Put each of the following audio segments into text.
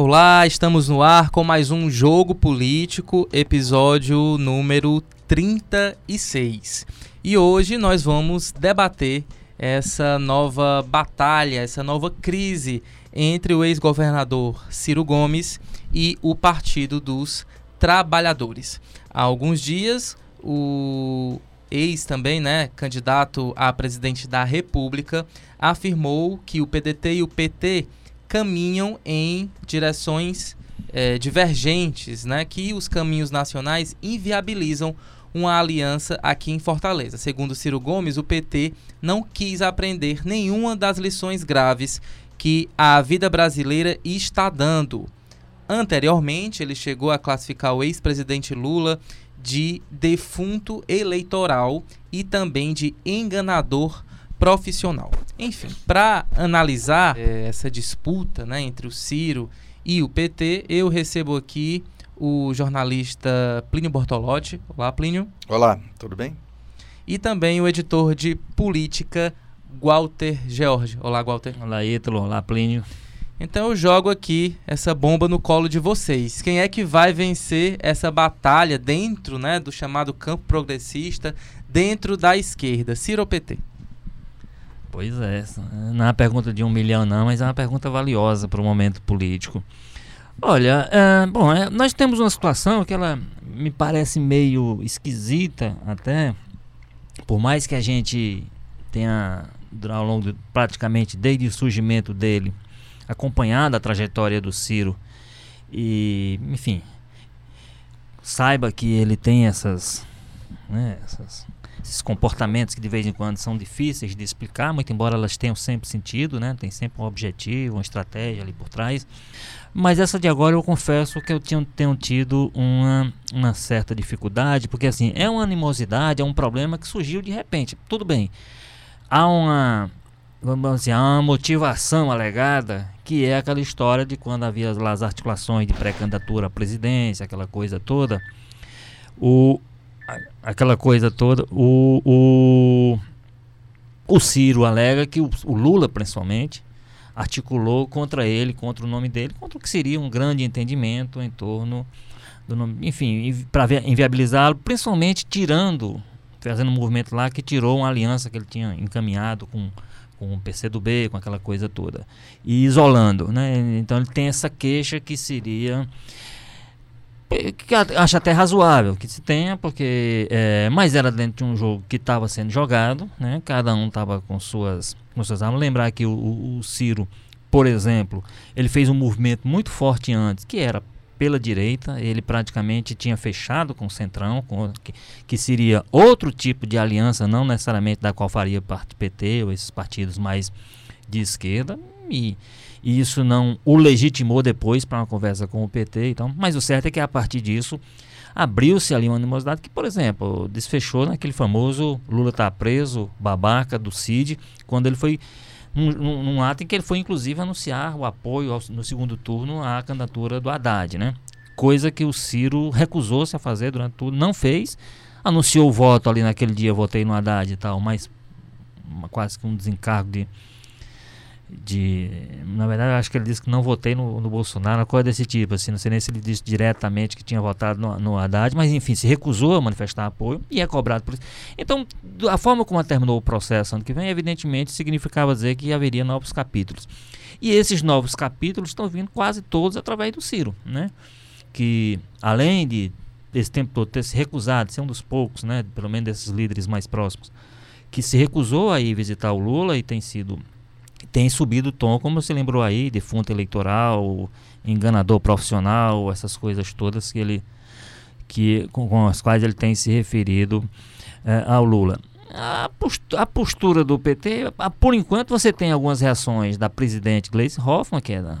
Olá, estamos no ar com mais um Jogo Político, episódio número 36. E hoje nós vamos debater essa nova batalha, essa nova crise entre o ex-governador Ciro Gomes e o Partido dos Trabalhadores. Há alguns dias, o ex também, né, candidato a presidente da República, afirmou que o PDT e o PT caminham em direções é, divergentes, né, que os caminhos nacionais inviabilizam uma aliança aqui em Fortaleza. Segundo Ciro Gomes, o PT não quis aprender nenhuma das lições graves que a vida brasileira está dando. Anteriormente, ele chegou a classificar o ex-presidente Lula de defunto eleitoral e também de enganador profissional. Enfim, para analisar é, essa disputa né, entre o Ciro e o PT, eu recebo aqui o jornalista Plínio Bortolotti. Olá, Plínio. Olá, tudo bem? E também o editor de política, Walter George. Olá, Walter. Olá, Ítalo. Olá, Plínio. Então eu jogo aqui essa bomba no colo de vocês. Quem é que vai vencer essa batalha dentro né, do chamado campo progressista, dentro da esquerda? Ciro ou PT? Pois é, não é uma pergunta de um milhão não, mas é uma pergunta valiosa para o momento político. Olha, é, bom, é, nós temos uma situação que ela me parece meio esquisita até, por mais que a gente tenha ao longo de, praticamente desde o surgimento dele acompanhado a trajetória do Ciro e, enfim, saiba que ele tem essas, né, essas esses comportamentos que de vez em quando são difíceis de explicar, muito embora elas tenham sempre sentido, né? Tem sempre um objetivo, uma estratégia ali por trás. Mas essa de agora eu confesso que eu tinha, tenho tido uma, uma certa dificuldade, porque assim, é uma animosidade, é um problema que surgiu de repente. Tudo bem. Há uma, vamos dizer, há uma motivação alegada, que é aquela história de quando havia lá as articulações de pré-candidatura à presidência, aquela coisa toda. O, aquela coisa toda. O, o, o Ciro alega que o, o, Lula, principalmente, articulou contra ele, contra o nome dele, contra o que seria um grande entendimento em torno do nome, enfim, para inviabilizá-lo, principalmente tirando, fazendo um movimento lá que tirou uma aliança que ele tinha encaminhado com com o PCdoB, com aquela coisa toda, e isolando, né? Então ele tem essa queixa que seria que acho até razoável que se tenha, porque é, mas era dentro de um jogo que estava sendo jogado, né? Cada um estava com suas, com suas armas. Lembrar que o, o, Ciro, por exemplo, ele fez um movimento muito forte antes, que era pela direita. Ele praticamente tinha fechado com o Centrão, com, que, que seria outro tipo de aliança, não necessariamente da qual faria parte PT ou esses partidos mais de esquerda. E e isso não o legitimou depois para uma conversa com o PT. Então, mas o certo é que a partir disso abriu-se ali uma animosidade que, por exemplo, desfechou naquele famoso Lula está preso, babaca do Cid, quando ele foi num, num, ato em que ele foi inclusive anunciar o apoio ao, no segundo turno à candidatura do Haddad, né? Coisa que o Ciro recusou-se a fazer durante tudo, não fez, anunciou o voto ali naquele dia, votei no Haddad e tal, mas uma, quase que um desencargo de de na verdade acho que ele disse que não votei no, no Bolsonaro, uma coisa desse tipo, assim, não sei nem se ele disse diretamente que tinha votado no, no Haddad, mas enfim, se recusou a manifestar apoio e é cobrado por isso. Então, a forma como terminou o processo ano que vem, evidentemente significava dizer que haveria novos capítulos. E esses novos capítulos estão vindo quase todos através do Ciro, né? Que além de esse tempo todo ter se recusado, ser um dos poucos, né, pelo menos desses líderes mais próximos, que se recusou a ir visitar o Lula e tem sido tem subido o tom, como você lembrou aí, defunto eleitoral, enganador profissional, essas coisas todas que ele que com, com as quais ele tem se referido é, ao Lula. A postura, a postura do PT, a, por enquanto você tem algumas reações da presidente Gleisi Hoffmann, que é, da,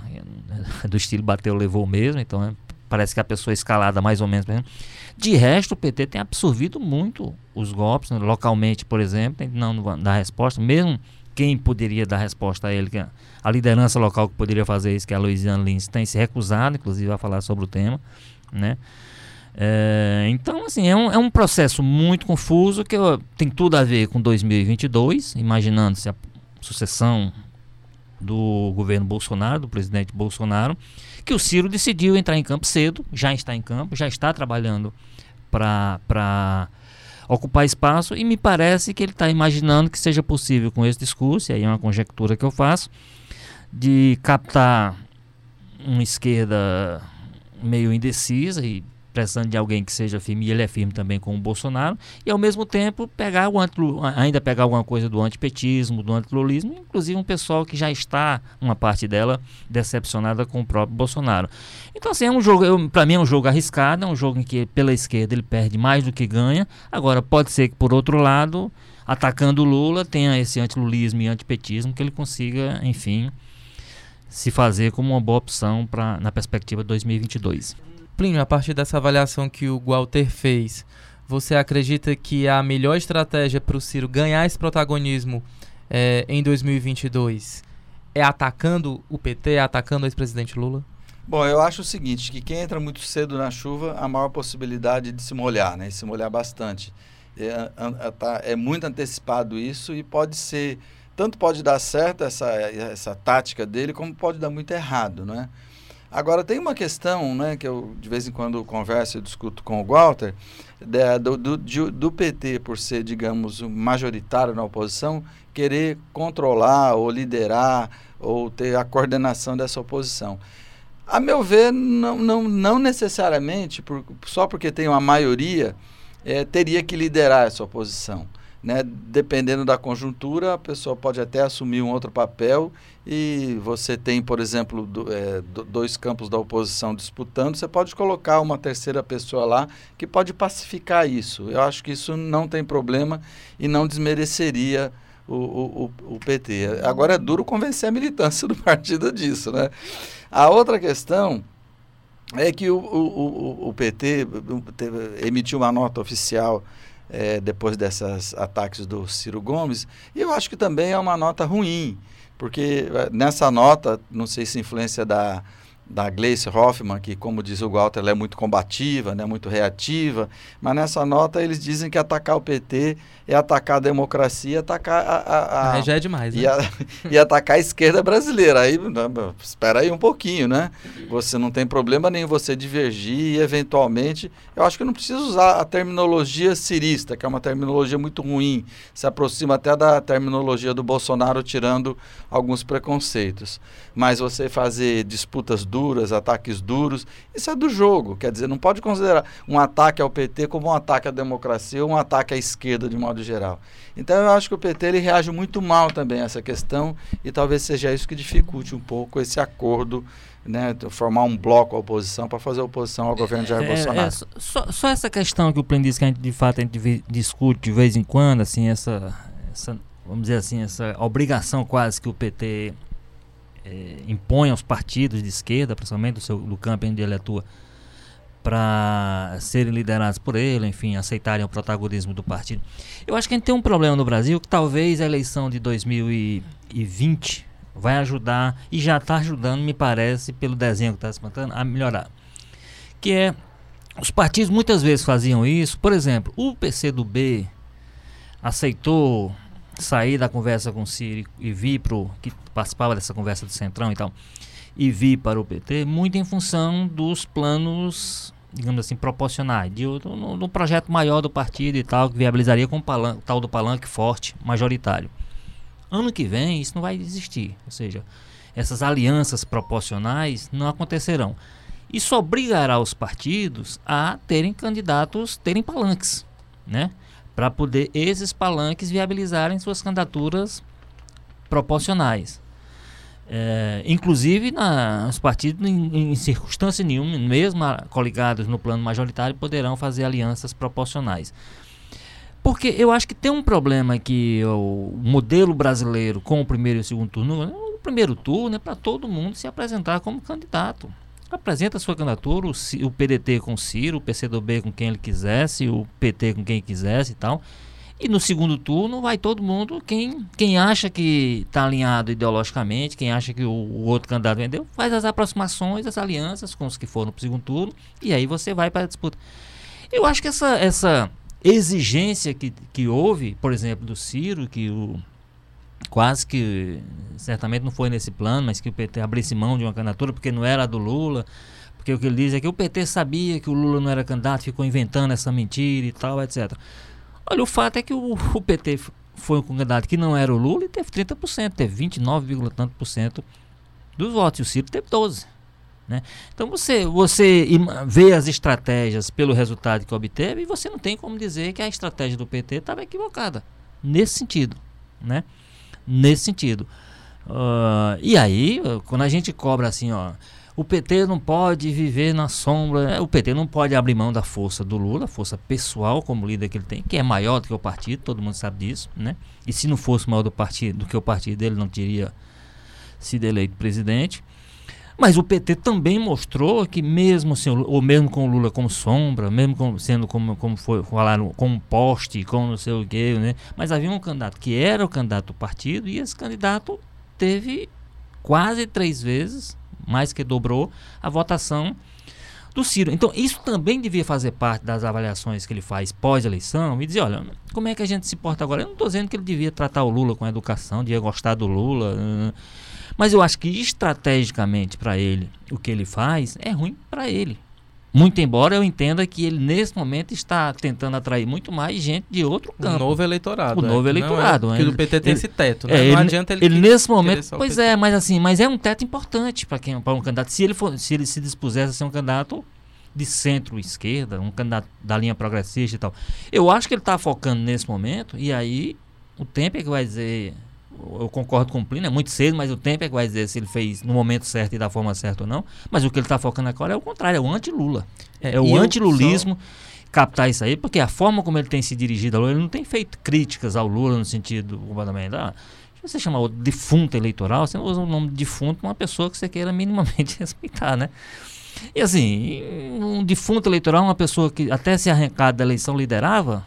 é do estilo bateu, levou mesmo, então é, parece que a pessoa escalada mais ou menos. De resto, o PT tem absorvido muito os golpes, né, localmente, por exemplo, não dá resposta, mesmo quem poderia dar resposta a ele, a liderança local que poderia fazer isso, que é a Louisiana Lins, tem se recusado, inclusive, a falar sobre o tema, né? É, então, assim, é um, é um processo muito confuso que ó, tem tudo a ver com 2022, imaginando-se a sucessão do governo Bolsonaro, do presidente Bolsonaro, que o Ciro decidiu entrar em campo cedo, já está em campo, já está trabalhando para ocupar espaço e me parece que ele está imaginando que seja possível com esse discurso, e aí é uma conjectura que eu faço, de captar uma esquerda meio indecisa e precisando de alguém que seja firme, e ele é firme também com o Bolsonaro, e ao mesmo tempo pegar o ainda pegar alguma coisa do antipetismo, do antilulismo, inclusive um pessoal que já está, uma parte dela, decepcionada com o próprio Bolsonaro. Então, assim, é um jogo, para mim é um jogo arriscado, é um jogo em que pela esquerda ele perde mais do que ganha. Agora, pode ser que por outro lado, atacando o Lula, tenha esse antilulismo e antipetismo que ele consiga, enfim, se fazer como uma boa opção pra, na perspectiva de 2022. Plínio, a partir dessa avaliação que o Walter fez, você acredita que a melhor estratégia para o Ciro ganhar esse protagonismo é, em 2022 é atacando o PT, atacando o ex-presidente Lula? Bom, eu acho o seguinte, que quem entra muito cedo na chuva, a maior possibilidade de se molhar, né? E se molhar bastante. É, é, é muito antecipado isso e pode ser, tanto pode dar certo essa, essa tática dele, como pode dar muito errado, né? Agora, tem uma questão né, que eu de vez em quando converso e discuto com o Walter, do, do, do, PT, por ser, digamos, majoritário na oposição, querer controlar ou liderar ou ter a coordenação dessa oposição. A meu ver, não, não, não necessariamente, por, só porque tem uma maioria, é, teria que liderar essa oposição. Né? Dependendo da conjuntura, a pessoa pode até assumir um outro papel e você tem, por exemplo, do, é, dois campos da oposição disputando, você pode colocar uma terceira pessoa lá que pode pacificar isso. Eu acho que isso não tem problema e não desmereceria o, o, o, PT. Agora é duro convencer a militância do partido disso. Né? A outra questão é que o, o, o PT emitiu uma nota oficial é, depois desses ataques do Ciro Gomes. E eu acho que também é uma nota ruim, porque é, nessa nota, não sei se influência da, da Gleice Hoffmann, que, como diz o Walter, ela é muito combativa, né, muito reativa, mas nessa nota eles dizem que atacar o PT é atacar a democracia, atacar a... a, a já é demais, né? E, a, e, atacar a esquerda brasileira. Aí, espera aí um pouquinho, né? Você não tem problema nenhum você divergir e, eventualmente, eu acho que não precisa usar a terminologia cirista, que é uma terminologia muito ruim, se aproxima até da terminologia do Bolsonaro, tirando alguns preconceitos. Mas você fazer disputas duras, ataques duros, isso é do jogo, quer dizer, não pode considerar um ataque ao PT como um ataque à democracia ou um ataque à esquerda de modo modo geral. Então eu acho que o PT ele reage muito mal também a essa questão e talvez seja isso que dificulte um pouco esse acordo, né, formar um bloco à oposição para fazer oposição ao governo de Jair é, Bolsonaro. É, só, só, essa questão que o Pleno disse que a gente de fato a gente discute de vez em quando, assim, essa, essa vamos dizer assim, essa obrigação quase que o PT é, impõe aos partidos de esquerda, principalmente do, seu, do campo onde ele atua, para serem liderados por ele, enfim, aceitarem o protagonismo do partido. Eu acho que a gente tem um problema no Brasil que talvez a eleição de 2020 vai ajudar, e já está ajudando, me parece, pelo desenho que está se mantendo, a melhorar. Que é, os partidos muitas vezes faziam isso, por exemplo, o PCdoB aceitou sair da conversa com o Ciro e vir pro, que participava dessa conversa do Centrão e tal, e vir para o PT muito em função dos planos, digamos assim, proporcionais, de, do, do projeto maior do partido e tal, que viabilizaria com o palanque, tal do palanque forte, majoritário. Ano que vem isso não vai existir, ou seja, essas alianças proporcionais não acontecerão. Isso obrigará os partidos a terem candidatos, terem palanques, né? Para poder esses palanques viabilizarem suas candidaturas proporcionais. É, inclusive, na, os partidos, em, em, circunstância nenhuma, mesmo coligados no plano majoritário, poderão fazer alianças proporcionais. Porque eu acho que tem um problema que o modelo brasileiro com o primeiro e o segundo turno, o primeiro turno é para todo mundo se apresentar como candidato. Apresenta sua candidatura, o, o PDT com Ciro, o PCdoB com quem ele quisesse, o PT com quem quisesse e tal. E no segundo turno vai todo mundo, quem, quem acha que está alinhado ideologicamente, quem acha que o, o, outro candidato vendeu, faz as aproximações, as alianças com os que foram para o segundo turno, e aí você vai para a disputa. Eu acho que essa, essa exigência que, que houve, por exemplo, do Ciro, que o, quase que certamente não foi nesse plano, mas que o PT abrisse mão de uma candidatura porque não era a do Lula. Porque o que ele diz é que o PT sabia que o Lula não era candidato, ficou inventando essa mentira e tal, etc. Olha, o fato é que o, o PT foi um candidato que não era o Lula e teve 30%, teve 29, tanto por cento dos votos, e o Ciro teve 12%. Né? Então você, você vê as estratégias pelo resultado que obteve e você não tem como dizer que a estratégia do PT estava equivocada. Nesse sentido. Né? Nesse sentido. Uh, e aí, quando a gente cobra assim, ó, o PT não pode viver na sombra, né? o PT não pode abrir mão da força do Lula, força pessoal como líder que ele tem, que é maior do que o partido, todo mundo sabe disso, né? E se não fosse maior do partido, do que o partido dele, não teria sido eleito presidente. Mas o PT também mostrou que mesmo assim, ou mesmo com o Lula como sombra, mesmo com, sendo como, como foi, falaram, como poste, como não sei o quê, né? Mas havia um candidato que era o candidato do partido e esse candidato teve quase três vezes, mais que dobrou, a votação do Ciro. Então, isso também devia fazer parte das avaliações que ele faz pós-eleição e dizer, olha, como é que a gente se porta agora? Eu não estou dizendo que ele devia tratar o Lula com educação, devia gostar do Lula. Mas eu acho que estrategicamente para ele, o que ele faz é ruim para ele. Muito embora eu entenda que ele, nesse momento, está tentando atrair muito mais gente de outro campo. O novo eleitorado. O é. novo eleitorado. Não é, porque o PT tem ele, esse teto, né? É, não ele, adianta ele. Ele, nesse momento. Pois é, mas assim, mas é um teto importante para quem para um candidato. Se ele, for, se ele se dispusesse a ser um candidato de centro-esquerda, um candidato da linha progressista e tal. Eu acho que ele está focando nesse momento, e aí o tempo é que vai dizer eu concordo com o Plínio, é muito cedo, mas o tempo é que vai dizer se ele fez no momento certo e da forma certa ou não. Mas o que ele está focando agora é o contrário, é o anti-Lula. É, é o anti-lulismo só... captar isso aí, porque a forma como ele tem se dirigido ao Lula, ele não tem feito críticas ao Lula no sentido completamente. Ah, você chamar o defunto eleitoral, você não usa o nome de defunto para uma pessoa que você queira minimamente respeitar, né? E assim, um defunto eleitoral, uma pessoa que até se arrancar da eleição liderava,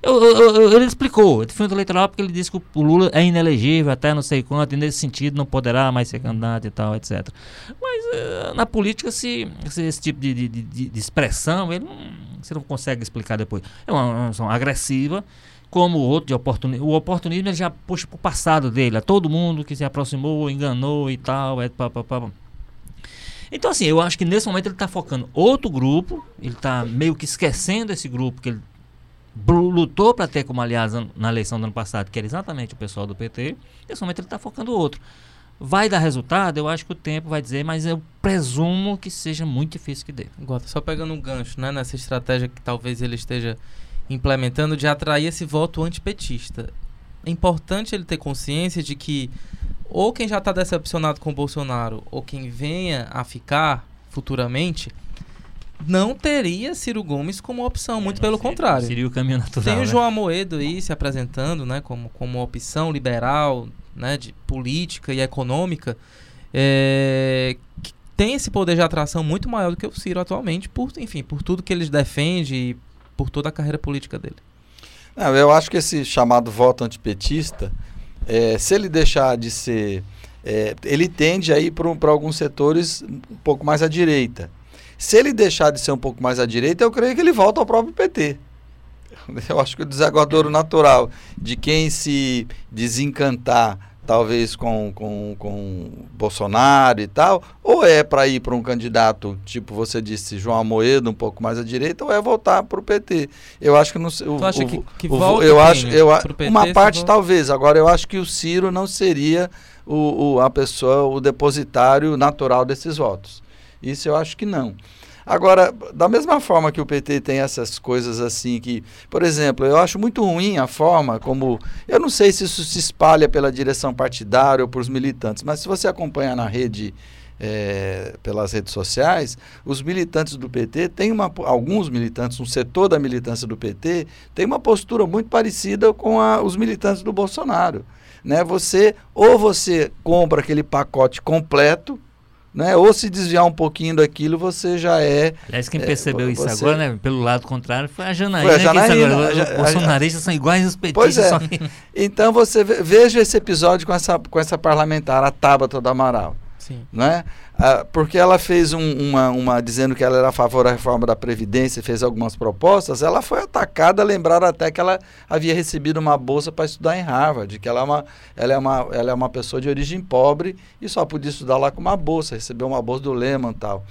eu, eu, eu, ele explicou, de fundo eleitoral, porque ele disse que o Lula é inelegível até não sei quanto, e nesse sentido não poderá mais ser candidato e tal, etc. Mas uh, na política, se, se, esse tipo de, de, de, de expressão, ele não, você não consegue explicar depois. É uma, uma agressiva, como o outro de oportunismo. O oportunismo ele já puxa para o passado dele, a todo mundo que se aproximou, enganou e tal, é, pá, pá, pá. Então, assim, eu acho que nesse momento ele está focando outro grupo, ele está meio que esquecendo esse grupo que ele lutou para ter como aliás na eleição do ano passado, que era exatamente o pessoal do PT, nesse momento ele está focando outro. Vai dar resultado? Eu acho que o tempo vai dizer, mas eu presumo que seja muito difícil que dê. Gota, só pegando um gancho, né, nessa estratégia que talvez ele esteja implementando de atrair esse voto antipetista. É importante ele ter consciência de que ou quem já está decepcionado com o Bolsonaro ou quem venha a ficar futuramente não teria Ciro Gomes como opção, muito pelo seria, contrário. Seria o caminho natural. Tem o né? João Amoedo aí se apresentando, né, como, como opção liberal, né, de política e econômica, é, que tem esse poder de atração muito maior do que o Ciro atualmente, por, enfim, por tudo que ele defende e por toda a carreira política dele. Não, eu acho que esse chamado voto antipetista, é, se ele deixar de ser, é, ele tende a ir para alguns setores um pouco mais à direita. Se ele deixar de ser um pouco mais à direita, eu creio que ele volta ao próprio PT. Eu acho que o desaguadouro natural de quem se desencantar, talvez com, com, com Bolsonaro e tal, ou é para ir para um candidato, tipo você disse, João Amoedo, um pouco mais à direita, ou é voltar para o PT. Eu acho que não sei. Tu acha o, que, que o, volta eu acho, eu, PT, Uma parte talvez. Agora eu acho que o Ciro não seria o, o, a pessoa, o depositário natural desses votos. Isso eu acho que não. Agora, da mesma forma que o PT tem essas coisas assim que, por exemplo, eu acho muito ruim a forma como, eu não sei se isso se espalha pela direção partidária ou por os militantes, mas se você acompanha na rede é, pelas redes sociais, os militantes do PT têm uma, alguns militantes, um setor da militância do PT tem uma postura muito parecida com a, os militantes do Bolsonaro, né? Você ou você compra aquele pacote completo né? Ou se desviar um pouquinho daquilo, você já é. Aliás, quem é, percebeu isso você... agora, né? Pelo lado contrário, foi a Janaína. Foi a Janaína. Os bolsonaristas são iguais aos petistas. Pois é. Que... Então você veja esse episódio com essa, com essa parlamentar, a Tabata do Amaral. Sim. Né? Ah, porque ela fez um, uma, uma. dizendo que ela era a favor da reforma da Previdência, fez algumas propostas, ela foi atacada, lembraram até que ela havia recebido uma bolsa para estudar em Harvard, que ela é, uma, ela, é uma, ela é uma pessoa de origem pobre e só podia estudar lá com uma bolsa, recebeu uma bolsa do Lehman e tal.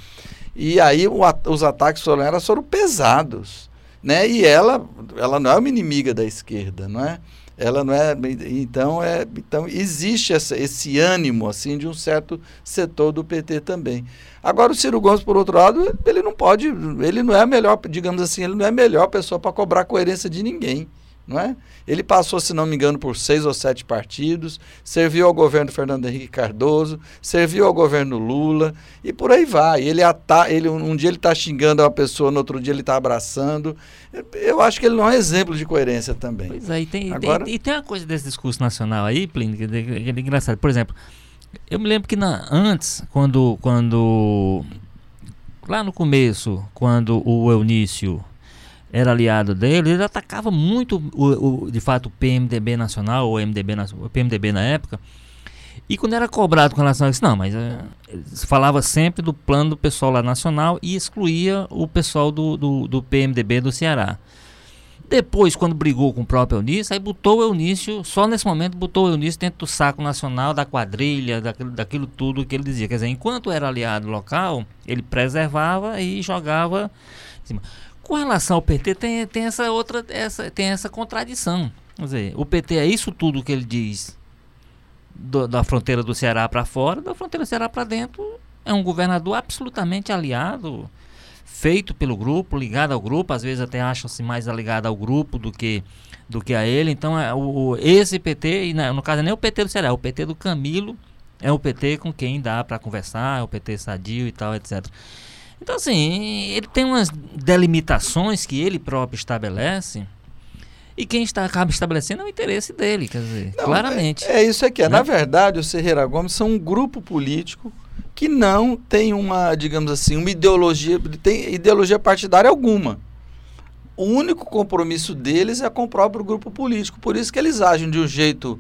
E aí o, os ataques sobre ela foram pesados. Né? E ela, ela não é uma inimiga da esquerda, não é? Ela não é então é então existe essa, esse ânimo assim de um certo setor do PT também. Agora o Ciro Gomes por outro lado ele não pode ele não é a melhor digamos assim ele não é a melhor pessoa para cobrar coerência de ninguém não é? Ele passou, se não me engano, por seis ou sete partidos, serviu ao governo Fernando Henrique Cardoso, serviu ao governo Lula e por aí vai. Ele, ata ele um dia ele está xingando uma pessoa, no outro dia ele está abraçando. Eu acho que ele não é exemplo de coerência também. Pois é, e tem, Agora... e tem uma coisa desse discurso nacional aí, Plínio, que é, que é engraçado. Por exemplo, eu me lembro que na, antes, quando, quando lá no começo, quando o Eunício era aliado dele, ele atacava muito, o, o de fato, o PMDB nacional, ou MDB, o PMDB na época. E quando era cobrado com relação a isso, não, mas é, falava sempre do plano do pessoal lá nacional e excluía o pessoal do, do, do, PMDB do Ceará. Depois, quando brigou com o próprio Eunício, aí botou o Eunício, só nesse momento botou o Eunício dentro do saco nacional, da quadrilha, daquilo, daquilo tudo que ele dizia. Quer dizer, enquanto era aliado local, ele preservava e jogava. Com relação ao PT, tem, tem essa outra, essa, tem essa contradição. Quer dizer, o PT é isso tudo que ele diz do, da fronteira do Ceará para fora, da fronteira do Ceará para dentro. É um governador absolutamente aliado, feito pelo grupo, ligado ao grupo, às vezes até acham-se mais ligado ao grupo do que do que a ele. Então, é, o, esse PT, e no caso nem o PT do Ceará, é o PT do Camilo, é o PT com quem dá para conversar, é o PT sadio e tal, etc. Então, assim, ele tem umas delimitações que ele próprio estabelece. E quem está, acaba estabelecendo é o interesse dele, quer dizer, não, claramente. É, é, isso aqui. É. Né? Na verdade, o Ferreira Gomes são um grupo político que não tem uma, digamos assim, uma ideologia, tem ideologia partidária alguma. O único compromisso deles é com o próprio grupo político. Por isso que eles agem de um jeito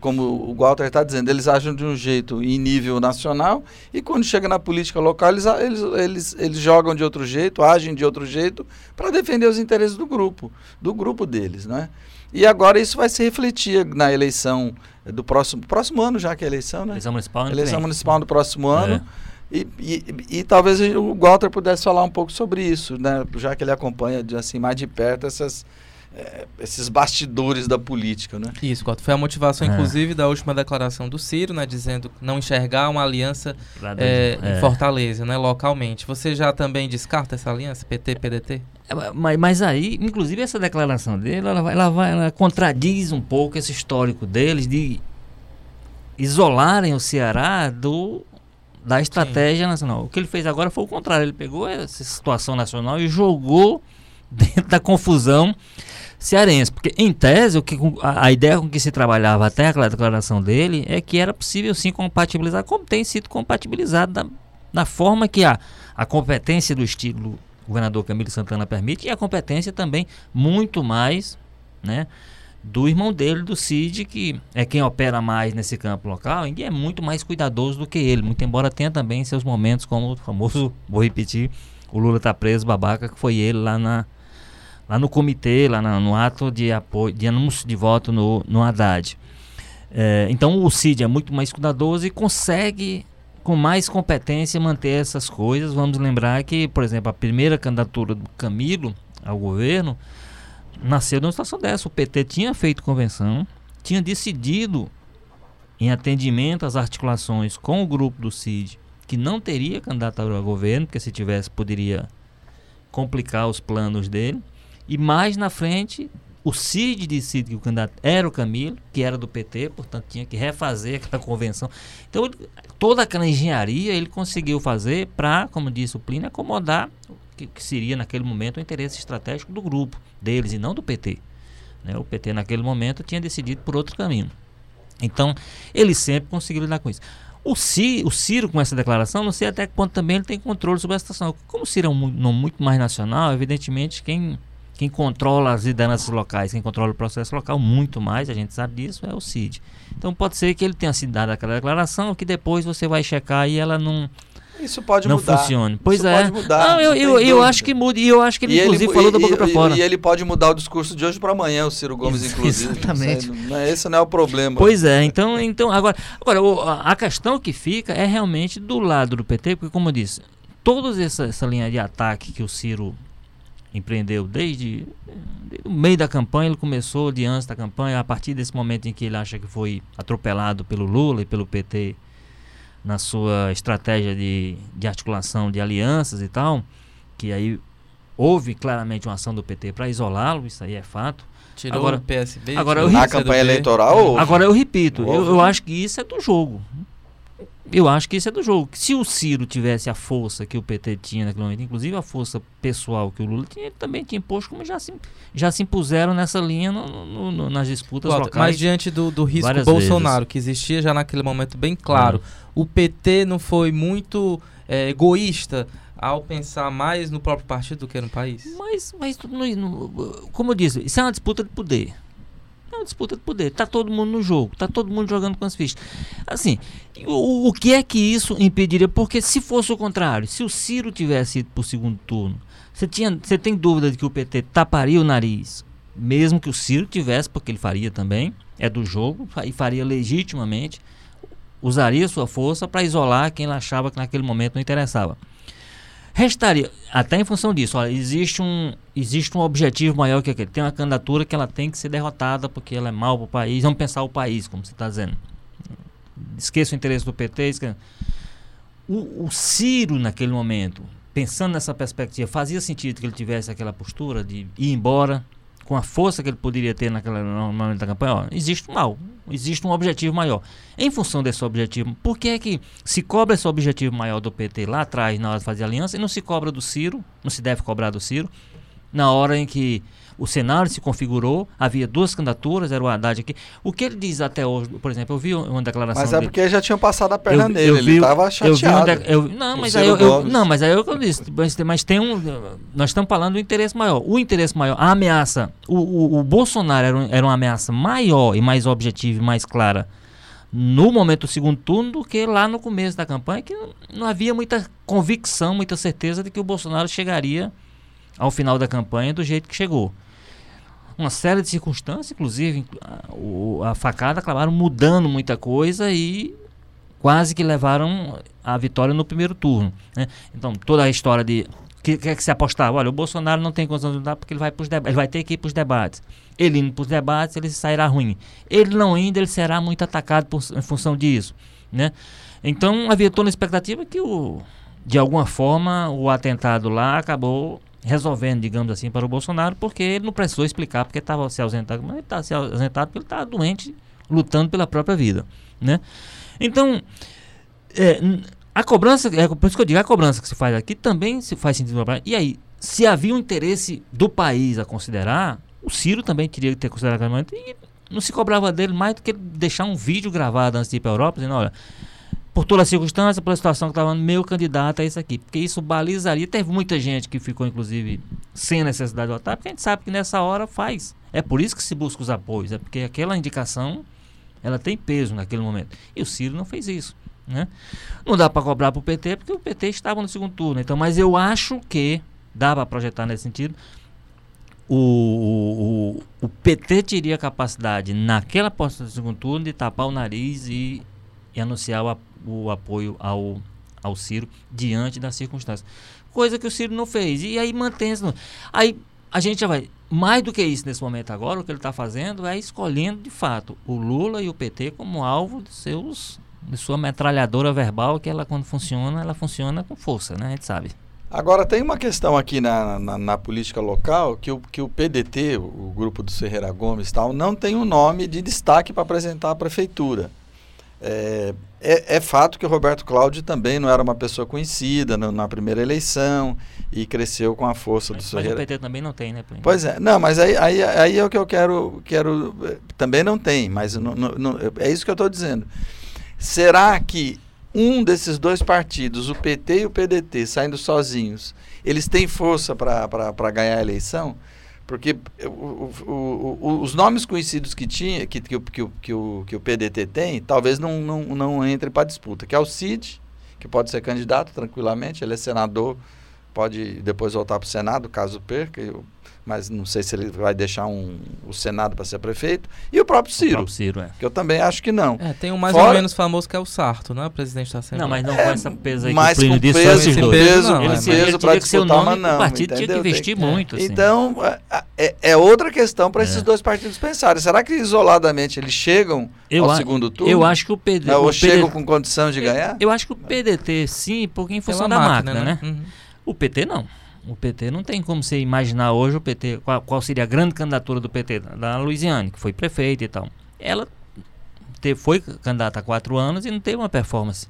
como o Walter está dizendo, eles agem de um jeito em nível nacional e quando chega na política local eles, eles, eles, eles jogam de outro jeito, agem de outro jeito para defender os interesses do grupo, do grupo deles, né? E agora isso vai se refletir na eleição do próximo, próximo ano já que é eleição, né? Eleição municipal. Eleição municipal do próximo ano. É. E, e, e, talvez o Walter pudesse falar um pouco sobre isso, né? Já que ele acompanha assim mais de perto essas é, esses bastidores da política, né? Isso. Foi a motivação, é. inclusive, da última declaração do Ciro, né? Dizendo não enxergar uma aliança é, em é. Fortaleza, né? Localmente. Você já também descarta essa aliança, PT, PDT? É, mas, mas aí, inclusive, essa declaração dele, ela, vai, ela, vai, ela contradiz um pouco esse histórico deles de isolarem o Ceará do da estratégia Sim. nacional. O que ele fez agora foi o contrário. Ele pegou essa situação nacional e jogou dentro da confusão cearense. Porque, em tese, o que, a, a, ideia com que se trabalhava até aquela declaração dele é que era possível sim compatibilizar, como tem sido compatibilizado da, da forma que a, a competência do estilo governador Camilo Santana permite e a competência também muito mais né, do irmão dele, do Cid, que é quem opera mais nesse campo local e é muito mais cuidadoso do que ele, muito embora tenha também seus momentos, como o famoso, vou repetir, o Lula tá preso, babaca, que foi ele lá na, lá no comitê, lá no, ato de apoio, de anúncio de voto no, no Haddad. É, então o Cid é muito mais cuidadoso e consegue com mais competência manter essas coisas. Vamos lembrar que, por exemplo, a primeira candidatura do Camilo ao governo nasceu numa situação dessa. O PT tinha feito convenção, tinha decidido em atendimento às articulações com o grupo do CID que não teria candidatura ao governo, porque se tivesse poderia complicar os planos dele. E mais na frente, o Cid disse que o candidato era o Camilo, que era do PT, portanto tinha que refazer aquela convenção. Então, toda aquela engenharia ele conseguiu fazer para, como disse o Plínio, acomodar o que, que, seria naquele momento o interesse estratégico do grupo deles e não do PT. Né? O PT naquele momento tinha decidido por outro caminho. Então, ele sempre conseguiu lidar com isso. O, Ciro, o Ciro, com essa declaração, não sei até que ponto também ele tem controle sobre a situação. Como o Ciro é um, não muito mais nacional, evidentemente, quem quem controla as lideranças locais, quem controla o processo local muito mais, a gente sabe disso, é o CID. Então pode ser que ele tenha sido dado aquela declaração que depois você vai checar e ela não isso pode não mudar. funcione. Pois Isso é. pode mudar, não, eu, eu, eu acho que muda. E eu acho que ele, E inclusive, falou da boca para e- fora. E ele pode mudar o discurso de hoje para amanhã, o Ciro Gomes, Ex- inclusive. exatamente. Isso não é- Esse não é o problema. Pois é, então, então agora, agora a questão que fica é realmente do lado do PT, porque como eu disse, toda essa, essa linha de ataque que o Ciro empreendeu desde, desde o meio da campanha, ele começou de antes da campanha, a partir desse momento em que ele acha que foi atropelado pelo Lula e pelo PT na sua estratégia de, de articulação de alianças e tal, que aí houve claramente uma ação do PT para isolá-lo, isso aí é fato. Tirou Agora- o PSB. agora eu o Na campanha eleitoral, houve. Agora eu repito, eu, eu acho que isso é do jogo. Eu acho que isso é do jogo. Se o Ciro tivesse a força que o PT tinha naquele momento, inclusive a força pessoal que o Lula tinha, ele também tinha imposto, como já se, já se impuseram nessa linha no- no- no- nas disputas Walter, locais. Mas diante do, do risco Bolsonaro, que existia já naquele momento bem claro, o PT não foi muito é, egoísta ao pensar mais no próprio partido do que no país? Mas, mas no- como eu disse, isso é uma disputa de poder. Uma disputa de poder. Tá todo mundo no jogo, tá todo mundo jogando com as fichas. Assim, o, o que é que isso impediria? Porque se fosse o contrário, se o Ciro tivesse ido pro segundo turno, você tinha, você tem dúvida de que o PT taparia o nariz, mesmo que o Ciro tivesse, porque ele faria também, é do jogo e faria legitimamente, usaria sua força para isolar quem achava que naquele momento não interessava. Restaria, até em função disso, existe um, existe um objetivo maior que aquele. Tem uma candidatura que ela tem que ser derrotada porque ela é mal para o país. Vamos pensar o país, como você está dizendo. Esqueça o interesse do PT. O, o Ciro, naquele momento, pensando nessa perspectiva, fazia sentido que ele tivesse aquela postura de ir embora com a força que ele poderia ter naquela, no momento da campanha. Ó, existe um mal, existe um objetivo maior. Em função desse objetivo, por que é que se cobra esse objetivo maior do PT lá atrás, na hora de fazer aliança, e não se cobra do Ciro, não se deve cobrar do Ciro, na hora em que o cenário se configurou, havia duas candidaturas, era o Haddad aqui. O que ele diz até hoje, por exemplo, eu vi uma declaração Mas é dele. porque já tinham passado a perna Eu- nele, eu ele vi- estava eu vi um chateado. de- eu- não, mas aí eu, eu- não, mas aí eu disse. Mas, tem- mas tem um. Nós estamos falando do interesse maior. O interesse maior, a ameaça. O, o, o Bolsonaro era, um- era uma ameaça maior e mais objetiva e mais clara no momento do segundo turno do que lá no começo da campanha, que não, não havia muita convicção, muita certeza de que o Bolsonaro chegaria ao final da campanha do jeito que chegou. Uma série de circunstâncias, inclusive inclu- a, a facada, acabaram mudando muita coisa e quase que levaram a vitória no primeiro turno. né? Então, toda a história de. Que, que é que se apostava? Olha, o Bolsonaro não tem condição de lutar porque ele vai, ele vai ter que ir para os debates. Ele indo para os debates, ele sairá ruim. Ele não indo, ele será muito atacado por- em função disso. Né? Então, havia toda a expectativa que, o, de alguma forma, o atentado lá acabou resolvendo, digamos assim, para o Bolsonaro, porque ele não precisou explicar porque estava se ausentado. Mas ele estava se ausentado porque ele estava doente, lutando pela própria vida. Né? Então, é, a cobrança, é por isso que eu digo, a cobrança que se faz aqui também se faz sentido. E aí, se havia um interesse do país a considerar, o Ciro também teria que ter considerado e não se cobrava dele mais do que deixar um vídeo gravado antes de ir para a Europa, dizendo, olha, por toda a circunstância, pela situação que estava meu candidato a isso aqui. Porque isso balizaria. Teve muita gente que ficou, inclusive, sem necessidade de votar, porque a gente sabe que nessa hora faz. É por isso que se busca os apoios, é porque aquela indicação ela tem peso naquele momento. E o Ciro não fez isso. Né? Não dá para cobrar para o PT, porque o PT estava no segundo turno. Então, mas eu acho que dá para projetar nesse sentido. O, o, o, o PT teria capacidade, naquela posse do segundo turno, de tapar o nariz e, e anunciar o, o apoio ao, ao Ciro diante das circunstâncias. Coisa que o Ciro não fez. E aí mantém-se. Aí a gente já vai. Mais do que isso nesse momento agora, o que ele está fazendo é escolhendo de fato o Lula e o PT como alvo de seus de sua metralhadora verbal, que ela quando funciona, ela funciona com força, né? A gente sabe. Agora, tem uma questão aqui na, na, na política local que o, que o PDT, o, grupo do Ferreira Gomes tal, não tem um nome de destaque para apresentar à prefeitura. É, é, é fato que o Roberto Cláudio também não era uma pessoa conhecida na, na primeira eleição e cresceu com a força do Mas o. PT também não tem, né? Plínio? Pois é, não, mas aí, aí, aí é o que eu quero, quero. eh, Também não tem, mas não- não- é isso que eu estou dizendo. Será que um desses dois partidos, o PT e o PDT, saindo sozinhos, eles têm força para ganhar a eleição? Porque o, o, o, os nomes conhecidos que tinha, que, que, que, que, o, que o PDT tem, talvez não, não, não entre para disputa, que é o Cid, que pode ser candidato tranquilamente, ele é senador, pode depois voltar para o Senado, caso perca, mas não sei se ele vai deixar um, o Senado para ser prefeito, e o próprio Ciro, o próprio Ciro é. que eu também acho que não. É, tem um mais Fora... ou menos famoso que é o Sarto, não é o presidente da Assembleia. Não, mas não é, com essa peso aí mais que o Plínio disse, peso, esses dois. Peso, não, ele, é. peso para disputar, mas não. O partido entendeu? tinha que investir tem, muito. Assim. Então, é, é, é outra questão para esses é. dois partidos pensarem. Será que isoladamente eles chegam eu ao segundo turno? Eu acho que o PDT... Não, ou o chegam com condição de ganhar? Eu acho que o PDT, sim, porque em função Pela da máquina, máquina né? né? Uhum. O PT não. O PT não tem como você imaginar hoje o PT, qual, qual seria a grande candidatura do PT da Luiziane, que foi prefeita e tal. Ela te, foi candidata há quatro anos e não teve uma performance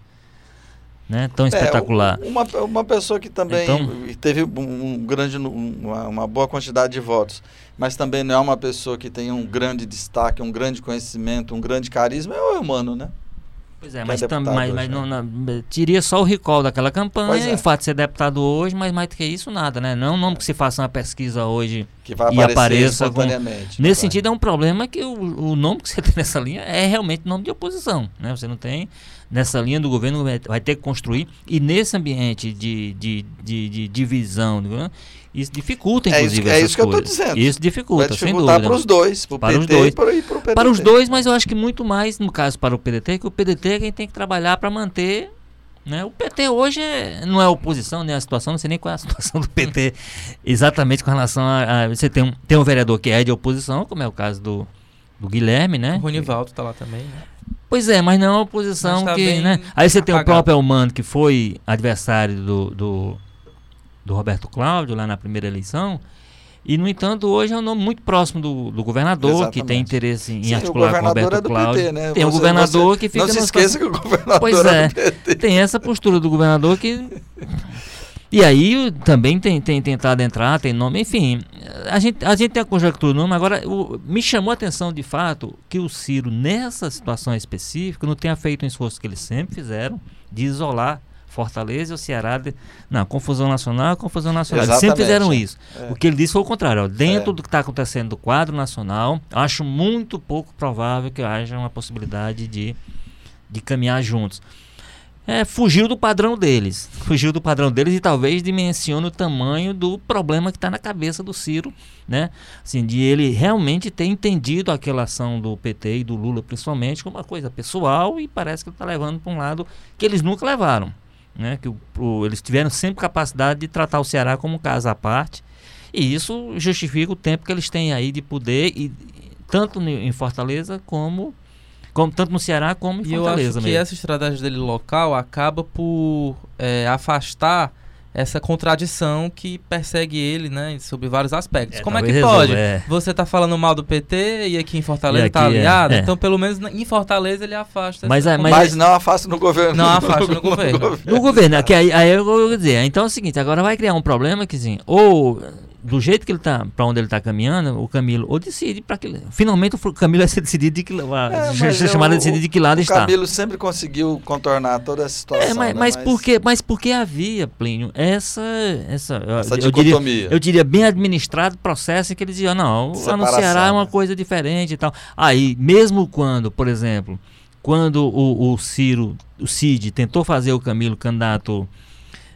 né, tão é, espetacular. Uma, uma pessoa que também então, teve um, grande, uma, uma, boa quantidade de votos, mas também não é uma pessoa que tem um grande destaque, um grande conhecimento, um grande carisma, é o humano, né? Pois é, mas, é tam, mas, mas não, não, teria só o recall daquela campanha é. e o fato de ser deputado hoje, mas mais do que isso, nada, né? Não, não que se faça uma pesquisa hoje que vai e apareça. Com, nesse vai. sentido, é um problema que o, o nome que você tem nessa linha é realmente nome de oposição, né? Você não tem nessa linha do governo, vai ter que construir e nesse ambiente de, de, de, de divisão, isso dificulta, inclusive, é isso, é isso que coisas. eu estou dizendo. Isso dificulta, Vai sem dúvida. para os dois, para PT os dois. e para, o PDT. Para os dois, mas eu acho que muito mais, no caso, para o PDT, que o PDT é quem tem que trabalhar para manter... Né? O PT hoje é, não é oposição, nem a situação, não sei nem qual é a situação do PT exatamente com relação a... a você tem um, tem um vereador que é de oposição, como é o caso do, do Guilherme, né? O Ronivaldo está lá também, né? Pois é, mas não é uma oposição tá que, né? Aí você apagado. tem o próprio Elmano, que foi adversário do, do do Roberto Cláudio lá na primeira eleição. E, no entanto, hoje é um nome muito próximo do, do governador, Exatamente. que tem interesse em Sim, articular com o Roberto é Cláudio. PT, né? Tem o um governador que fica... Não se esqueça que o governador Pois é, é tem essa postura do governador que... E aí também tem, tem tentado entrar, tem nome, enfim, a gente, a gente tem a conjectura do nome, agora o, me chamou a atenção de fato que o Ciro, nessa situação específica, não tenha feito um esforço que eles sempre fizeram de isolar Fortaleza e o Ceará. De... Não, confusão nacional, confusão nacional. Eles sempre fizeram isso. É. O que ele disse foi o contrário. Ó, dentro é. do que está acontecendo do quadro nacional, acho muito pouco provável que haja uma possibilidade de, de caminhar juntos. É, fugiu do padrão deles. Fugiu do padrão deles e talvez dimensione o tamanho do problema que está na cabeça do Ciro, né? Assim, de ele realmente ter entendido aquela ação do PT e do Lula, principalmente, como uma coisa pessoal e parece que está levando para um lado que eles nunca levaram né? Que o, o, eles tiveram sempre capacidade de tratar o Ceará como um caso à parte. E isso justifica o tempo que eles têm aí de poder, e, tanto em Fortaleza como, como tanto no Ceará como em Fortaleza. E eu acho mesmo. que essa estratégia dele local acaba por é, afastar essa contradição que persegue ele, né, sobre vários aspectos. É, Como é que pode? É. Você tá falando mal do PT e aqui em Fortaleza está aliado? É, é. Então, pelo menos em Fortaleza ele afasta. Mas, mas, mas, não afasta no governo. Não afasta no, no governo. No governo, no governo que aí, aí eu vou dizer. Então é o seguinte, agora vai criar um problema que, assim, ou do jeito que ele está, para onde ele está caminhando, o Camilo ou decide para que finalmente o Camilo vai ser decidido de que é, ser chamado de de que lado o está. O Camilo sempre conseguiu contornar toda essa situação. É, mas, né? mas, mas porque, mas porque havia Plínio essa essa, essa eu, diria, eu diria bem administrado processo em que ele dizia não, anunciará é uma né? coisa diferente e tal. Aí mesmo quando, por exemplo, quando o, o Ciro, o Cid tentou fazer o Camilo candidato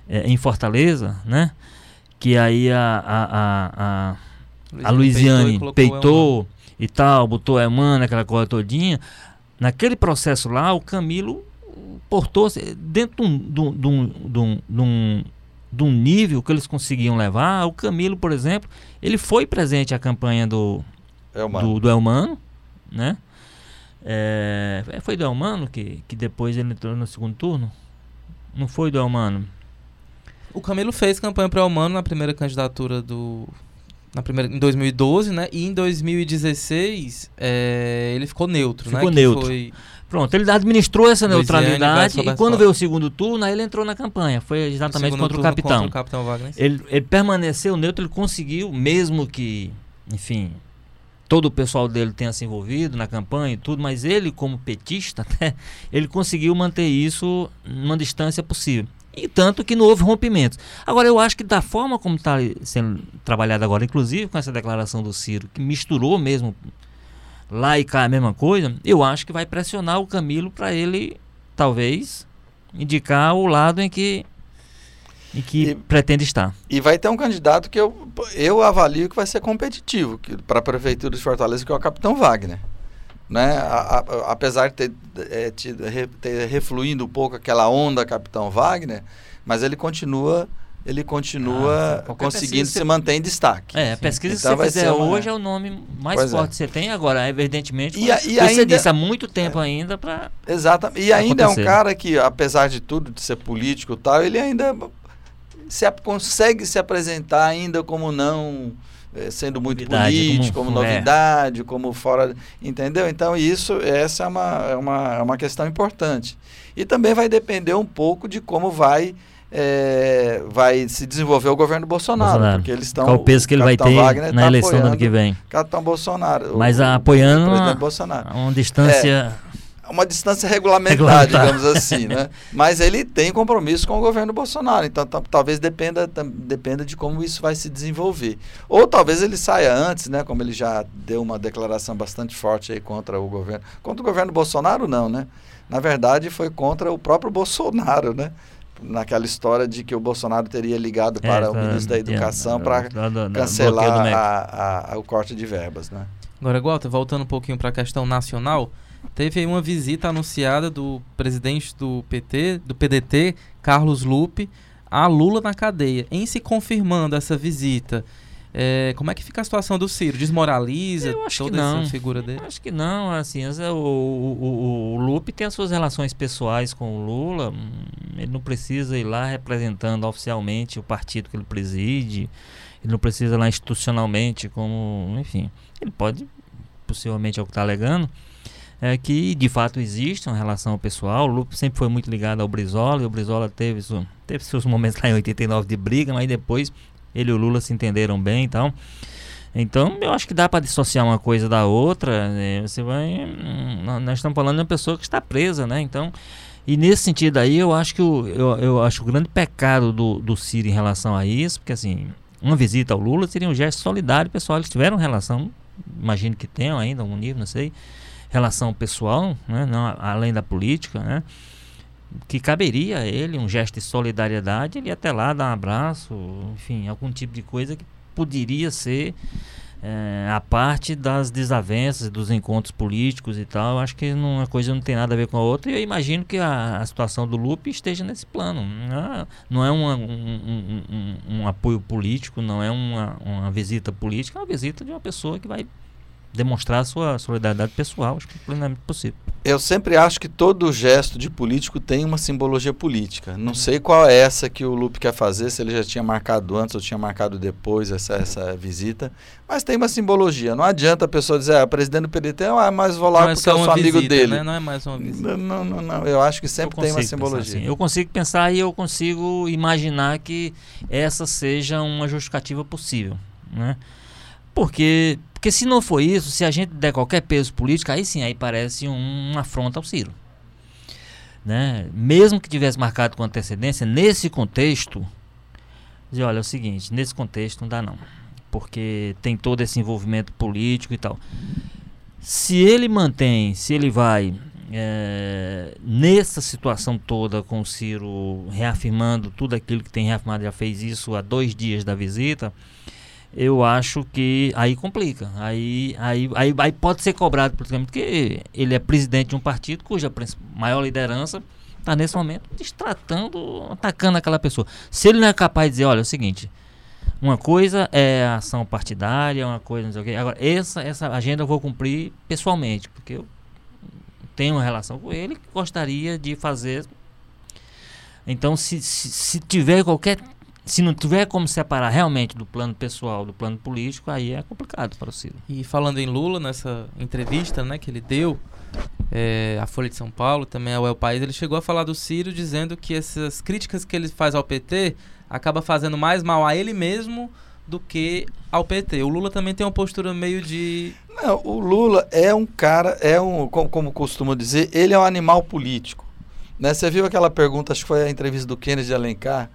é, em Fortaleza, né? Que aí a, a, a, a, a Luiziane peitou, peitou e tal, botou a Emana, aquela coisa todinha. Naquele processo lá, o Camilo portou-se dentro de um, de, um, de, um, de, um, de um nível que eles conseguiam levar. O Camilo, por exemplo, ele foi presente à campanha do Elmano, do, do Elmano né? É, foi do Elmano que, que depois ele entrou no segundo turno? Não foi do Elmano? O Camilo fez campanha para o Humano na primeira candidatura do. Na primeira, em 2012, né? E em 2016 é, ele ficou neutro, ficou né? neutro. Foi... Pronto, ele administrou essa neutralidade e quando veio o segundo turno, aí ele entrou na campanha. Foi exatamente contra o capitão. Contra o capitão Wagner. Ele, ele permaneceu neutro, ele conseguiu, mesmo que, enfim, todo o pessoal dele tenha se envolvido na campanha e tudo, mas ele, como petista, né, ele conseguiu manter isso numa distância possível. E tanto que não houve rompimentos. Agora, eu acho que da forma como está sendo trabalhado agora, inclusive com essa declaração do Ciro, que misturou mesmo lá e cá a mesma coisa, eu acho que vai pressionar o Camilo para ele, talvez, indicar o lado em que, em que E- pretende estar. E vai ter um candidato que eu, eu avalio que vai ser competitivo para a Prefeitura de Fortaleza, que é o Capitão Wagner. Né? A- a- apesar de ter, é, tido- re- ter refluindo um pouco aquela onda Capitão Wagner, mas ele continua ele continua Ah, conseguindo se você- manter em destaque. É, a pesquisa Então que você fizer ser uma- hoje é o nome mais Pois é. forte que você tem agora, evidentemente. E a- e ainda- disse, há muito tempo ainda para Exatamente. E ainda é um acontecer. cara que, apesar de tudo, de ser político e tal, ele ainda se, consegue se apresentar ainda como não sendo muito Novidade, político, como- como, é. novidade, como fora. Entendeu? Então, isso, essa é uma, é uma, é uma questão importante. E também vai depender um pouco de como vai. eh, vai se desenvolver o governo Bolsonaro, Bolsonaro. porque eles estão qual o peso que ele vai ter Wagner na tá eleição do ano que vem. o Capitão Bolsonaro, Mas o- a- o apoiando presidente uma- Bolsonaro Uma distância. Uma distância regulamentar, Regulamentar. digamos assim, né? Mas ele tem compromisso com o governo Bolsonaro, então ta- talvez dependa, dependa de como isso vai se desenvolver. Ou talvez ele saia antes, né? Como ele já deu uma declaração bastante forte aí contra o governo. Contra o governo Bolsonaro, não, né? Na verdade, foi contra o próprio Bolsonaro, né? Naquela história de que o Bolsonaro teria ligado para É, o tá, ministro da é, Educação é, para bloqueio do cancelar a- a- a- o corte de verbas, né? Agora, Walter, voltando um pouquinho para a questão nacional, teve aí uma visita anunciada do presidente do PT, do PDT, Carlos Lupe, a Lula na cadeia. Em se confirmando essa visita, é, como é que fica a situação do Ciro? Desmoraliza Eu toda não. essa figura dele? Acho que não, assim, as- o, o, o- o Lupe tem as suas relações pessoais com o Lula, hum, ele não precisa ir lá representando oficialmente o partido que ele preside, ele não precisa ir lá institucionalmente como, enfim, ele pode, possivelmente é o que está alegando, é que de fato existe uma relação pessoal, o Lupe sempre foi muito ligado ao Brizola, e o Brizola teve, teve seus momentos lá em 89 de briga, mas depois ele e o Lula se entenderam bem e. Então, eu acho que dá para dissociar uma coisa da outra. né? Você vai. hum, nó- Nós estamos falando de uma pessoa que está presa, né? Então, e nesse sentido aí, eu acho que o, eu, eu acho o grande pecado do, do Ciro em relação a isso, porque assim, uma visita ao Lula seria um gesto solidário, pessoal. Eles tiveram relação, imagino que tenham ainda, algum nível, não sei, relação pessoal, né? Não, além da política, né? Que caberia a ele um gesto de solidariedade, ele até lá dar um abraço, enfim, algum tipo de coisa que poderia ser é, a parte das desavenças, dos encontros políticos e tal. Acho que uma coisa não tem nada a ver com a outra. E eu imagino que a, a situação do Lupe esteja nesse plano. Não é, é um, um- um- um apoio político, não é uma, uma visita política, é uma visita de uma pessoa que vai demonstrar a sua solidariedade pessoal. Acho que é plenamente possível. Eu sempre acho que todo gesto de político tem uma simbologia política. Não sei qual é essa que o Lupe quer fazer, se ele já tinha marcado antes ou tinha marcado depois essa, essa visita, mas tem uma simbologia. Não adianta a pessoa dizer, ah, presidente do PDT, ah, mas vou lá não é porque só eu sou amigo visita, dele. né? Não é mais uma visita. Não, não, não, Eu acho que sempre tem uma simbologia. assim. Eu consigo pensar e eu consigo imaginar que essa seja uma justificativa possível, né? Porque, porque se não for isso, se a gente der qualquer peso político, aí sim, aí parece um, uma afronta ao Ciro. Né? Mesmo que tivesse marcado com antecedência, nesse contexto, dizer, olha, é o seguinte, nesse contexto não dá não. Porque tem todo esse envolvimento político e tal. Se ele mantém, se ele vai é, nessa situação toda com o Ciro reafirmando tudo aquilo que tem reafirmado, já fez isso há dois dias da visita, eu acho que aí complica. Aí, aí, aí, aí pode ser cobrado, politicamente, porque ele é presidente de um partido cuja maior liderança está nesse momento destratando, atacando aquela pessoa. Se ele não é capaz de dizer, olha, é o seguinte, uma coisa é a ação partidária, uma coisa não sei o quê. Agora, essa, essa agenda eu vou cumprir pessoalmente, porque eu tenho uma relação com ele que gostaria de fazer. Então, se, se, se tiver qualquer. Se não tiver como separar realmente do plano pessoal do plano político, aí é complicado para o Ciro. E falando em Lula, nessa entrevista né, que ele deu é, à Folha de São Paulo, também ao El País, ele chegou a falar do Ciro dizendo que essas críticas que ele faz ao PT acaba fazendo mais mal a ele mesmo do que ao PT. O Lula também tem uma postura meio de. Não, o Lula é um cara, é um, como, como costumo dizer, ele é um animal político. Né, você viu aquela pergunta, acho que foi a entrevista do Kennedy Alencar,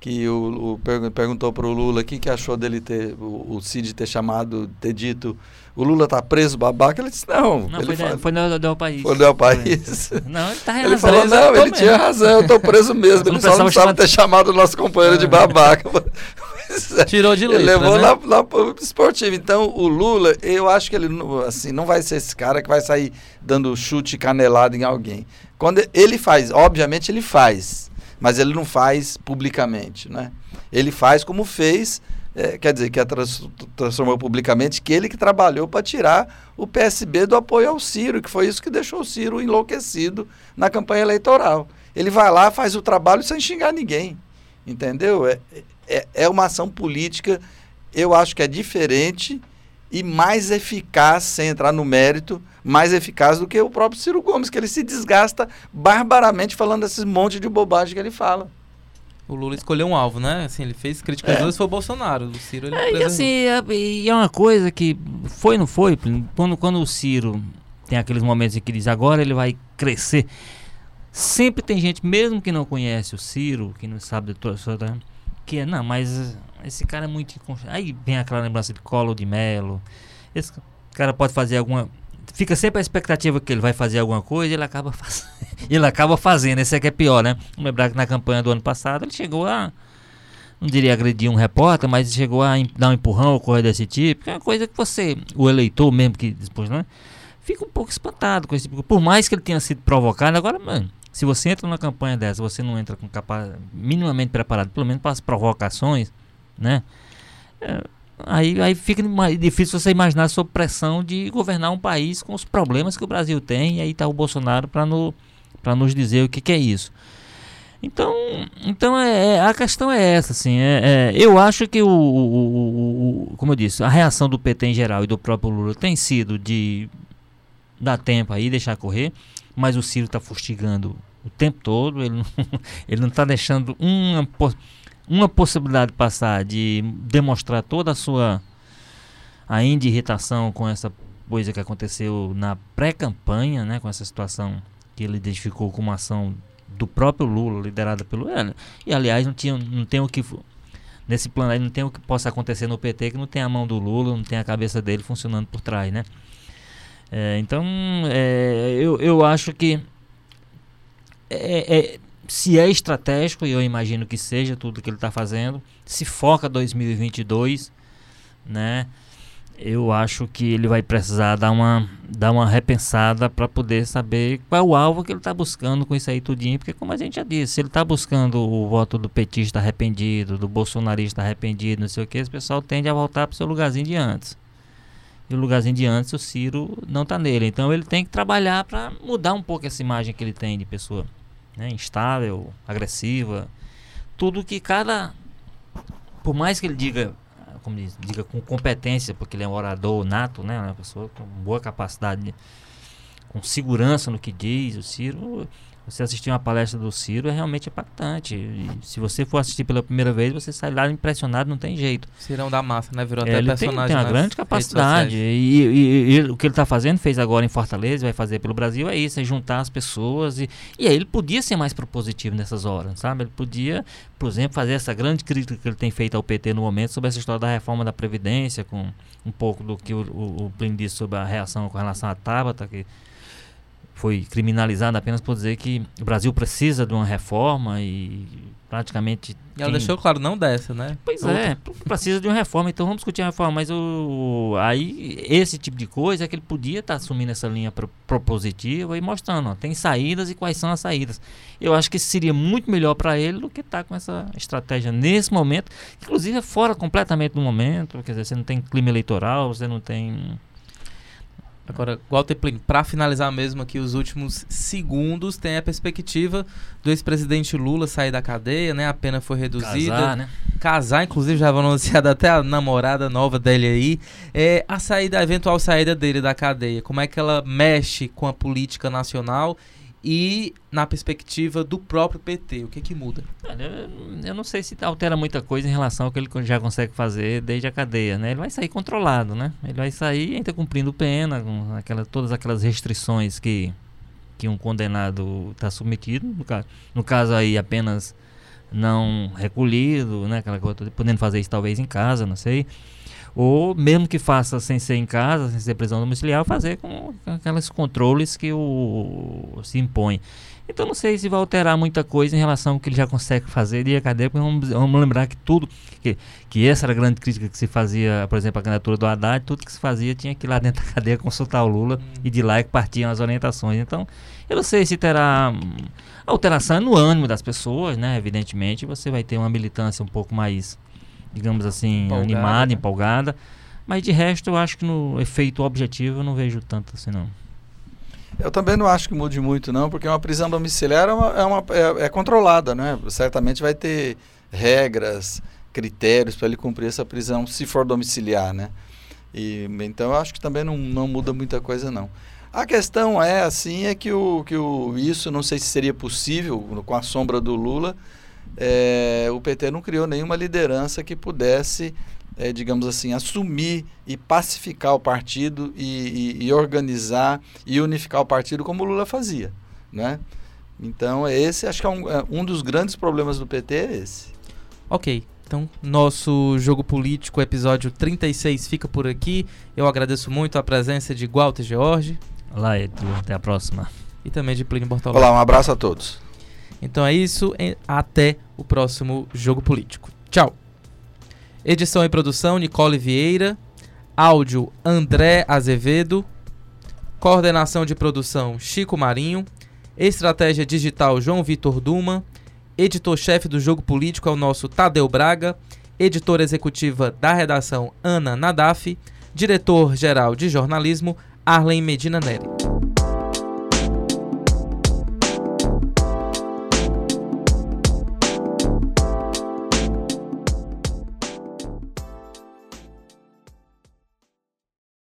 que o, o per, perguntou para o Lula o que, que achou dele ter, o, o Cid ter chamado, ter dito, o Lula tá preso, babaca. Ele disse, não. Não, ele foi, fala, foi no Del País. Foi no Del País. Não, ele tá Ele razão, falou, não, ele tinha razão, eu tô preso mesmo. Ele só não sabe ter chamado o nosso companheiro de babaca. Pois é. Tirou de Ele letra, levou né? lá, lá pro esportivo. Então, o Lula, eu acho que ele assim, não vai ser esse cara que vai sair dando chute canelada em alguém. Quando ele faz, obviamente ele faz, mas ele não faz publicamente, né? Ele faz como fez, eh, quer dizer, que a trans- transformou publicamente, que ele que trabalhou para tirar o PSB do apoio ao Ciro, que foi isso que deixou o Ciro enlouquecido na campanha eleitoral. Ele vai lá, faz o trabalho sem xingar ninguém. Entendeu? É, é, é uma ação política, eu acho que é diferente e mais eficaz, sem entrar no mérito, mais eficaz do que o próprio Ciro Gomes, que ele se desgasta barbaramente falando esses monte de bobagem que ele fala. O Lula escolheu um alvo, né? Assim, ele fez críticas É. foi o Bolsonaro. O Ciro, ele É, e assim, é, e é uma coisa que foi não foi, quando, quando o Ciro tem aqueles momentos em que diz agora ele vai crescer, sempre tem gente, mesmo que não conhece o Ciro, que não sabe de toda toda- que não, mas esse cara é muito. Aí vem aquela lembrança de Colo de Melo. Esse cara pode fazer alguma. Fica sempre a expectativa que ele vai fazer alguma coisa e ele acaba fazendo. ele acaba fazendo, esse é que é pior, né? Lembrar que na campanha do ano passado ele chegou a não diria agredir um repórter, mas chegou a dar um empurrão ou coisa desse tipo, que é uma coisa que você, o eleitor mesmo que depois, né, fica um pouco espantado com esse tipo. Por mais que ele tenha sido provocado, agora, mano, se você entra numa campanha dessa, você não entra com capa minimamente preparado, pelo menos para as provocações, né? é, aí, aí fica difícil você imaginar sob pressão de governar um país com os problemas que o Brasil tem, e aí tá o Bolsonaro para no, pra nos dizer o que, que é isso. Então, então é, é- a questão é essa, assim. É, é, eu acho que o, o- o- o- como eu disse, a reação do PT em geral e do próprio Lula tem sido de dar tempo aí, deixar correr, mas o Ciro está fustigando o tempo todo. Ele não, ele não está deixando uma, uma possibilidade passar de demonstrar toda a sua ainda irritação com essa coisa que aconteceu na pré-campanha, né, com essa situação que ele identificou como ação do próprio Lula, liderada pelo ele. E aliás, não, tinha, não tem o que. Nesse plano aí, não tem o que possa acontecer no PT que não tem a mão do Lula, não tem a cabeça dele funcionando por trás, né? É, então, é, eu, eu acho que. é- é- se é estratégico, e eu imagino que seja tudo que ele está fazendo, se foca 2022, né? Eu acho que ele vai precisar dar uma, dar uma repensada para poder saber qual é o alvo que ele está buscando com isso aí tudinho, porque como a gente já disse, se ele está buscando o voto do petista arrependido, do bolsonarista arrependido, não sei o que, esse pessoal tende a voltar para o seu lugarzinho de antes. E o lugarzinho de antes, o Ciro não está nele. Então ele tem que trabalhar para mudar um pouco essa imagem que ele tem de pessoa né, instável, agressiva. Tudo que cada. Por mais que ele diga, como diz, diga com competência, porque ele é um orador nato, né, uma pessoa com boa capacidade, com segurança no que diz, o Ciro. Você assistir uma palestra do Ciro é realmente impactante. E se você for assistir pela primeira vez, você sai lá impressionado, não tem jeito. Cirão da massa, né? Virou É, até ele tem, personagem. tem uma nas grande capacidade. E, e- e o que ele está fazendo, fez agora em Fortaleza, vai fazer pelo Brasil, é isso, é juntar as pessoas. E, e aí ele podia ser mais propositivo nessas horas, sabe? Ele podia, por exemplo, fazer essa grande crítica que ele tem feito ao PT no momento sobre essa história da reforma da Previdência, com um pouco do que o, o, o Plínio disse sobre a reação com relação à Tabata, que foi criminalizada apenas por dizer que o Brasil precisa de uma reforma e praticamente E ela tem- deixou claro, não dessa, né? Pois Outra. é, precisa de uma reforma, então vamos discutir a reforma. Mas o, aí, esse tipo de coisa é que ele podia estar assumindo essa linha pro- propositiva e mostrando, ó, tem saídas e quais são as saídas. Eu acho que seria muito melhor para ele do que estar com essa estratégia nesse momento, inclusive é fora completamente do momento, quer dizer, você não tem clima eleitoral, você não tem. Agora, Walter Plin, para finalizar mesmo aqui os últimos segundos, tem a perspectiva do ex-presidente Lula sair da cadeia, né? A pena foi reduzida. Casar, né? Casar, inclusive já foi anunciada até a namorada nova dele aí. É, a saída, a eventual saída dele da cadeia, como é que ela mexe com a política nacional e na perspectiva do próprio PT? O que que muda? Eu não sei se altera muita coisa em relação ao que ele já consegue fazer desde a cadeia, né? Ele vai sair controlado, né? Ele vai sair ainda cumprindo pena, com aquela, todas aquelas restrições que que um condenado está submetido, no caso, no caso aí apenas não recolhido, né, aquela coisa, podendo fazer isso talvez em casa, não sei. Ou mesmo que faça sem ser em casa, sem ser prisão domiciliar, fazer com aqueles controles que o se impõe. Então não sei se vai alterar muita coisa em relação ao que ele já consegue fazer e a cadeia, porque vamos, vamos lembrar que tudo, que, que essa era a grande crítica que se fazia, por exemplo, a candidatura do Haddad, tudo que se fazia tinha que ir lá dentro da cadeia consultar o Lula e de lá é que partiam as orientações. Então, eu não sei se terá hum, alteração no ânimo das pessoas, né? Evidentemente, você vai ter uma militância um pouco mais, digamos assim, empolgada, animada, empolgada. Mas de resto, eu acho que no efeito objetivo eu não vejo tanto assim, não. Eu também não acho que mude muito, não, porque uma prisão domiciliar é, uma, é, uma, é, é controlada, né? Certamente vai ter regras, critérios para ele cumprir essa prisão, se for domiciliar, né? E, então eu acho que também não, não muda muita coisa, não. A questão é assim, é que, o, que o, isso não sei se seria possível com a sombra do Lula. É, o PT não criou nenhuma liderança que pudesse é, digamos assim, assumir e pacificar o partido e, e, e, organizar e unificar o partido como o Lula fazia, né? Então, esse acho que é um, é um dos grandes problemas do PT é esse. Ok, então nosso jogo político, episódio 36, fica por aqui. Eu agradeço muito a presença de Walter George. Olá, Edu, até a próxima. E também de Plínio Bortolão. Olá, um abraço a todos. Então é isso, até o próximo jogo político. Tchau. Edição e produção Nicole Vieira. Áudio André Azevedo. Coordenação de produção Chico Marinho. Estratégia digital João Vitor Duma. Editor-chefe do Jogo Político é o nosso Tadeu Braga. Editora executiva da redação Ana Nadaf. Diretor-geral de jornalismo Arlen Medina Neri.